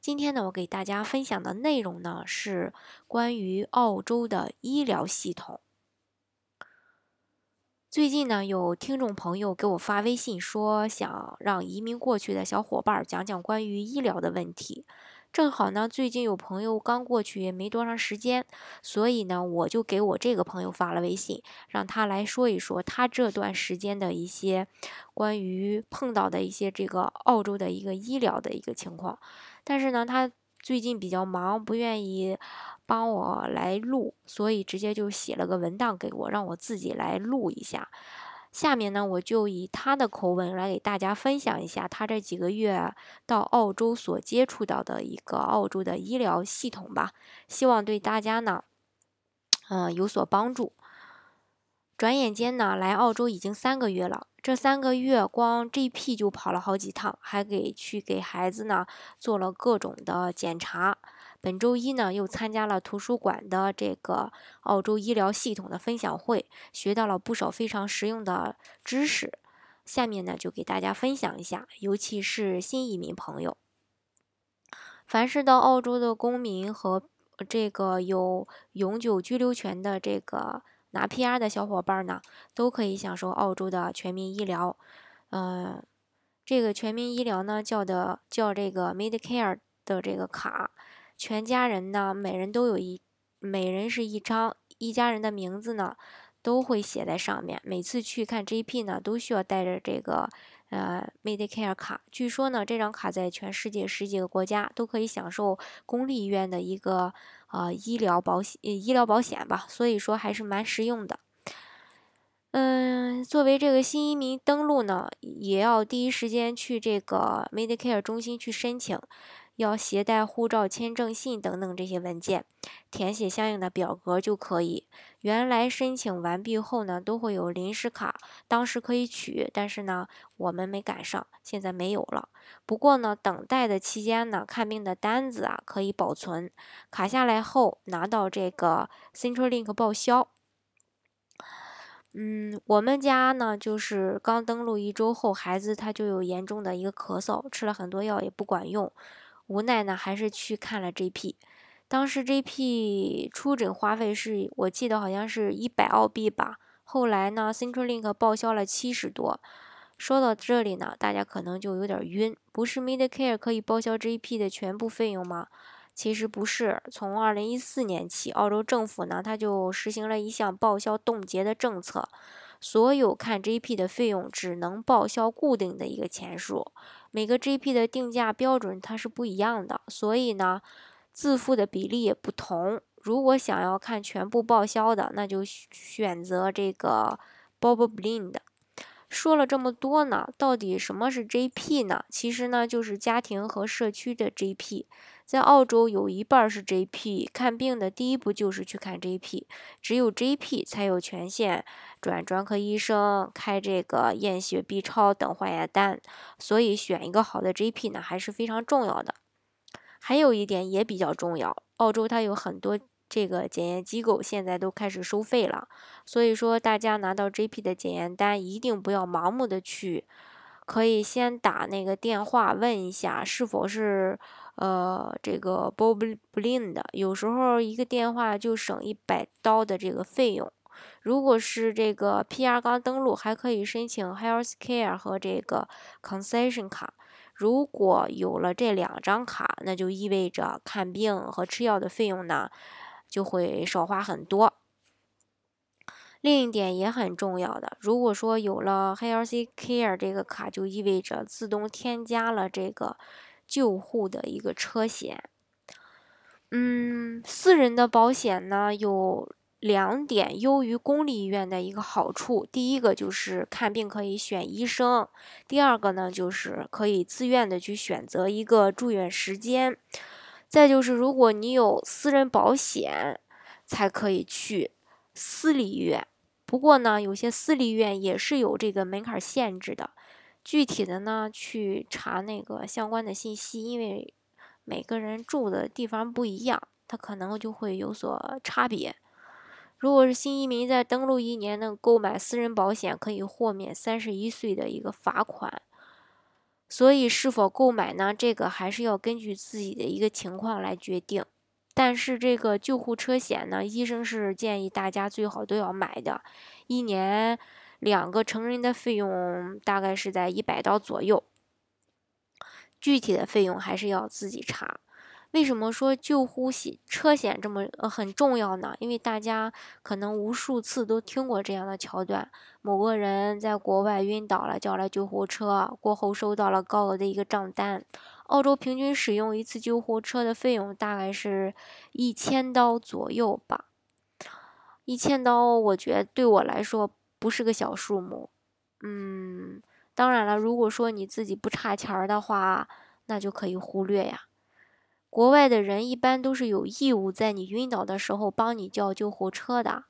今天呢，我给大家分享的内容呢是关于澳洲的医疗系统。最近呢，有听众朋友给我发微信说，想让移民过去的小伙伴讲讲关于医疗的问题。正好呢，最近有朋友刚过去也没多长时间，所以呢，我就给我这个朋友发了微信，让他来说一说他这段时间的一些关于碰到的一些这个澳洲的一个医疗的一个情况。但是呢，他最近比较忙，不愿意帮我来录，所以直接就写了个文档给我，让我自己来录一下。下面呢，我就以他的口吻来给大家分享一下他这几个月到澳洲所接触到的一个澳洲的医疗系统吧，希望对大家呢，嗯，有所帮助。转眼间呢，来澳洲已经三个月了，这三个月光 GP 就跑了好几趟，还给去给孩子呢做了各种的检查。本周一呢，又参加了图书馆的这个澳洲医疗系统的分享会，学到了不少非常实用的知识。下面呢，就给大家分享一下，尤其是新移民朋友，凡是到澳洲的公民和这个有永久居留权的这个拿 PR 的小伙伴呢，都可以享受澳洲的全民医疗。嗯，这个全民医疗呢，叫的叫这个 Medicare 的这个卡。全家人呢，每人都有一，每人是一张，一家人的名字呢都会写在上面。每次去看 GP 呢，都需要带着这个呃 Medicare 卡。据说呢，这张卡在全世界十几个国家都可以享受公立医院的一个呃医疗保险，医疗保险吧。所以说还是蛮实用的。嗯，作为这个新移民登陆呢，也要第一时间去这个 Medicare 中心去申请。要携带护照、签证信等等这些文件，填写相应的表格就可以。原来申请完毕后呢，都会有临时卡，当时可以取，但是呢，我们没赶上，现在没有了。不过呢，等待的期间呢，看病的单子啊可以保存，卡下来后拿到这个 Central Link 报销。嗯，我们家呢，就是刚登录一周后，孩子他就有严重的一个咳嗽，吃了很多药也不管用。无奈呢，还是去看了 GP。当时 GP 出诊花费是我记得好像是一百澳币吧。后来呢，Central Link 报销了七十多。说到这里呢，大家可能就有点晕。不是 Medicare 可以报销 GP 的全部费用吗？其实不是。从二零一四年起，澳洲政府呢，它就实行了一项报销冻结的政策。所有看 GP 的费用只能报销固定的一个钱数，每个 GP 的定价标准它是不一样的，所以呢，自付的比例也不同。如果想要看全部报销的，那就选择这个 Bob Blind。说了这么多呢，到底什么是 GP 呢？其实呢，就是家庭和社区的 GP。在澳洲，有一半是 GP 看病的第一步就是去看 GP，只有 GP 才有权限转专科医生、开这个验血、B 超等化验单，所以选一个好的 GP 呢还是非常重要的。还有一点也比较重要，澳洲它有很多这个检验机构现在都开始收费了，所以说大家拿到 GP 的检验单一定不要盲目的去，可以先打那个电话问一下是否是。呃，这个 Bob Blind 有时候一个电话就省一百刀的这个费用。如果是这个 PR 刚登录，还可以申请 Healthcare 和这个 Concession 卡。如果有了这两张卡，那就意味着看病和吃药的费用呢就会少花很多。另一点也很重要的，如果说有了 Healthcare 这个卡，就意味着自动添加了这个。救护的一个车险，嗯，私人的保险呢有两点优于公立医院的一个好处，第一个就是看病可以选医生，第二个呢就是可以自愿的去选择一个住院时间，再就是如果你有私人保险，才可以去私立医院。不过呢，有些私立医院也是有这个门槛限制的。具体的呢，去查那个相关的信息，因为每个人住的地方不一样，它可能就会有所差别。如果是新移民在登陆一年呢，购买私人保险可以豁免三十一岁的一个罚款。所以是否购买呢？这个还是要根据自己的一个情况来决定。但是这个救护车险呢，医生是建议大家最好都要买的。一年两个成人的费用大概是在一百刀左右，具体的费用还是要自己查。为什么说救护险车险这么呃很重要呢？因为大家可能无数次都听过这样的桥段：某个人在国外晕倒了，叫了救护车，过后收到了高额的一个账单。澳洲平均使用一次救护车的费用大概是一千刀左右吧。一千刀，我觉得对我来说不是个小数目。嗯，当然了，如果说你自己不差钱儿的话，那就可以忽略呀。国外的人一般都是有义务在你晕倒的时候帮你叫救护车的，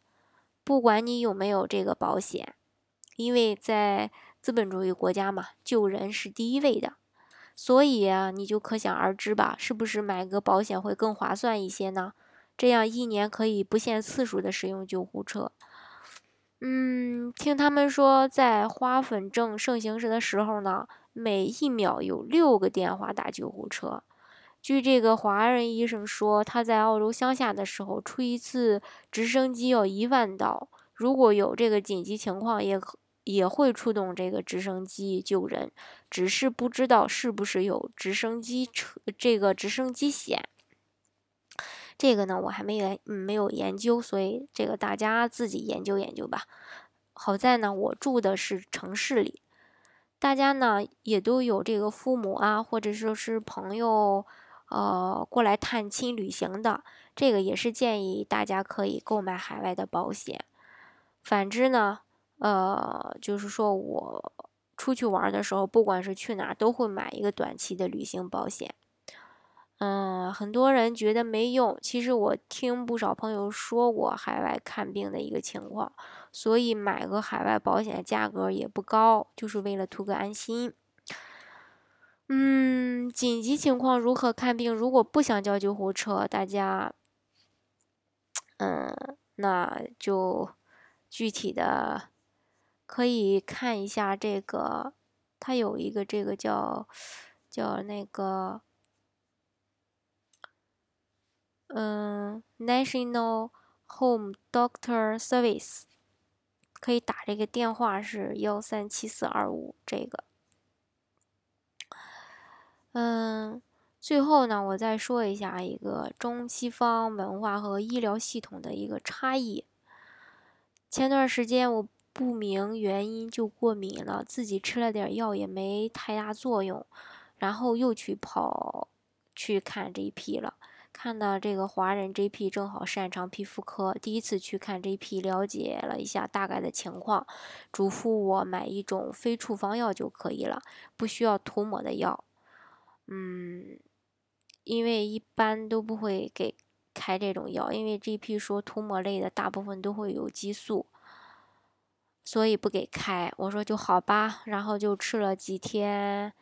不管你有没有这个保险，因为在资本主义国家嘛，救人是第一位的，所以啊，你就可想而知吧，是不是买个保险会更划算一些呢？这样一年可以不限次数的使用救护车。嗯，听他们说，在花粉症盛行时的时候呢，每一秒有六个电话打救护车。据这个华人医生说，他在澳洲乡下的时候，出一次直升机要一万刀。如果有这个紧急情况，也也会出动这个直升机救人，只是不知道是不是有直升机车这个直升机险。这个呢，我还没研没有研究，所以这个大家自己研究研究吧。好在呢，我住的是城市里，大家呢也都有这个父母啊，或者说是朋友。呃，过来探亲旅行的，这个也是建议大家可以购买海外的保险。反之呢，呃，就是说我出去玩的时候，不管是去哪儿，都会买一个短期的旅行保险。嗯，很多人觉得没用，其实我听不少朋友说过海外看病的一个情况，所以买个海外保险价格也不高，就是为了图个安心。嗯，紧急情况如何看病？如果不想叫救护车，大家，嗯，那就具体的可以看一下这个，它有一个这个叫叫那个，嗯，National Home Doctor Service，可以打这个电话是幺三七四二五这个。嗯，最后呢，我再说一下一个中西方文化和医疗系统的一个差异。前段时间我不明原因就过敏了，自己吃了点药也没太大作用，然后又去跑去看 GP 了。看到这个华人 GP 正好擅长皮肤科，第一次去看 GP，了解了一下大概的情况，嘱咐我买一种非处方药就可以了，不需要涂抹的药。嗯，因为一般都不会给开这种药，因为 GP 说涂抹类的大部分都会有激素，所以不给开。我说就好吧，然后就吃了几天，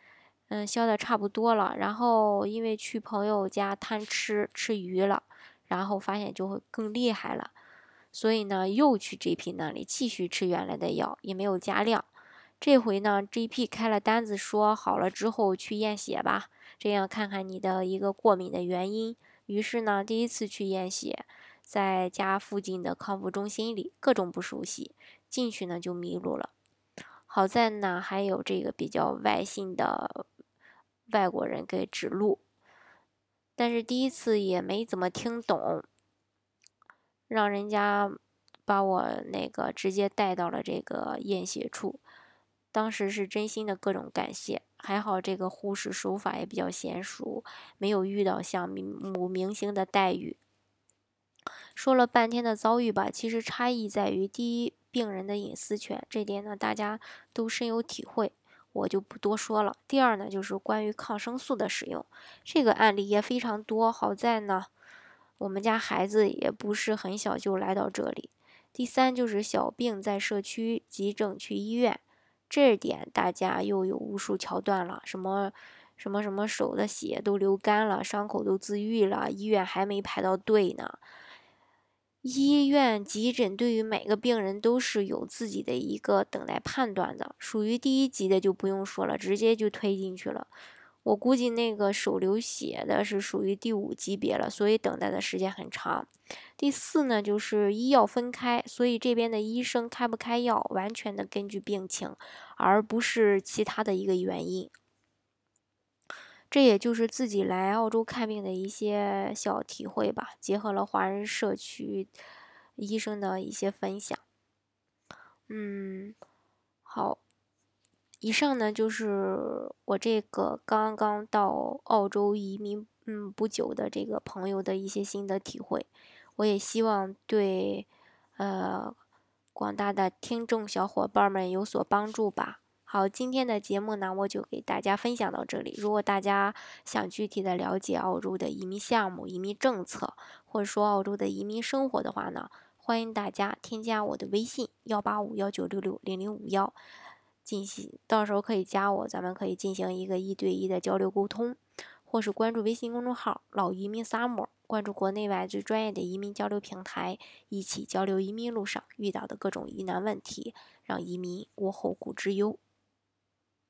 嗯，消的差不多了。然后因为去朋友家贪吃吃鱼了，然后发现就会更厉害了，所以呢又去 GP 那里继续吃原来的药，也没有加量。这回呢，GP 开了单子，说好了之后去验血吧，这样看看你的一个过敏的原因。于是呢，第一次去验血，在家附近的康复中心里，各种不熟悉，进去呢就迷路了。好在呢，还有这个比较外信的外国人给指路，但是第一次也没怎么听懂，让人家把我那个直接带到了这个验血处。当时是真心的各种感谢，还好这个护士手法也比较娴熟，没有遇到像母明星的待遇。说了半天的遭遇吧，其实差异在于：第一，病人的隐私权，这点呢大家都深有体会，我就不多说了；第二呢，就是关于抗生素的使用，这个案例也非常多。好在呢，我们家孩子也不是很小就来到这里。第三就是小病在社区急症去医院，这点大家又有无数桥段了，什么什么什么手的血都流干了，伤口都自愈了，医院还没排到队呢。医院急诊对于每个病人都是有自己的一个等待判断的，属于第一级的就不用说了，直接就推进去了。我估计那个手流血的是属于第五级别了，所以等待的时间很长。第四呢，就是医药分开，所以这边的医生开不开药，完全的根据病情，而不是其他的一个原因。这也就是自己来澳洲看病的一些小体会吧，结合了华人社区医生的一些分享。嗯，好，以上呢就是我这个刚刚到澳洲移民嗯不久的这个朋友的一些心得体会，我也希望对呃广大的听众小伙伴们有所帮助吧。好，今天的节目呢，我就给大家分享到这里。如果大家想具体的了解澳洲的移民项目、移民政策，或者说澳洲的移民生活的话呢，欢迎大家添加我的微信幺八五幺九六六零零五幺，进行到时候可以加我，咱们可以进行一个一对一的交流沟通，或是关注微信公众号“老移民 summer”，关注国内外最专业的移民交流平台，一起交流移民路上遇到的各种疑难问题，让移民无后顾之忧。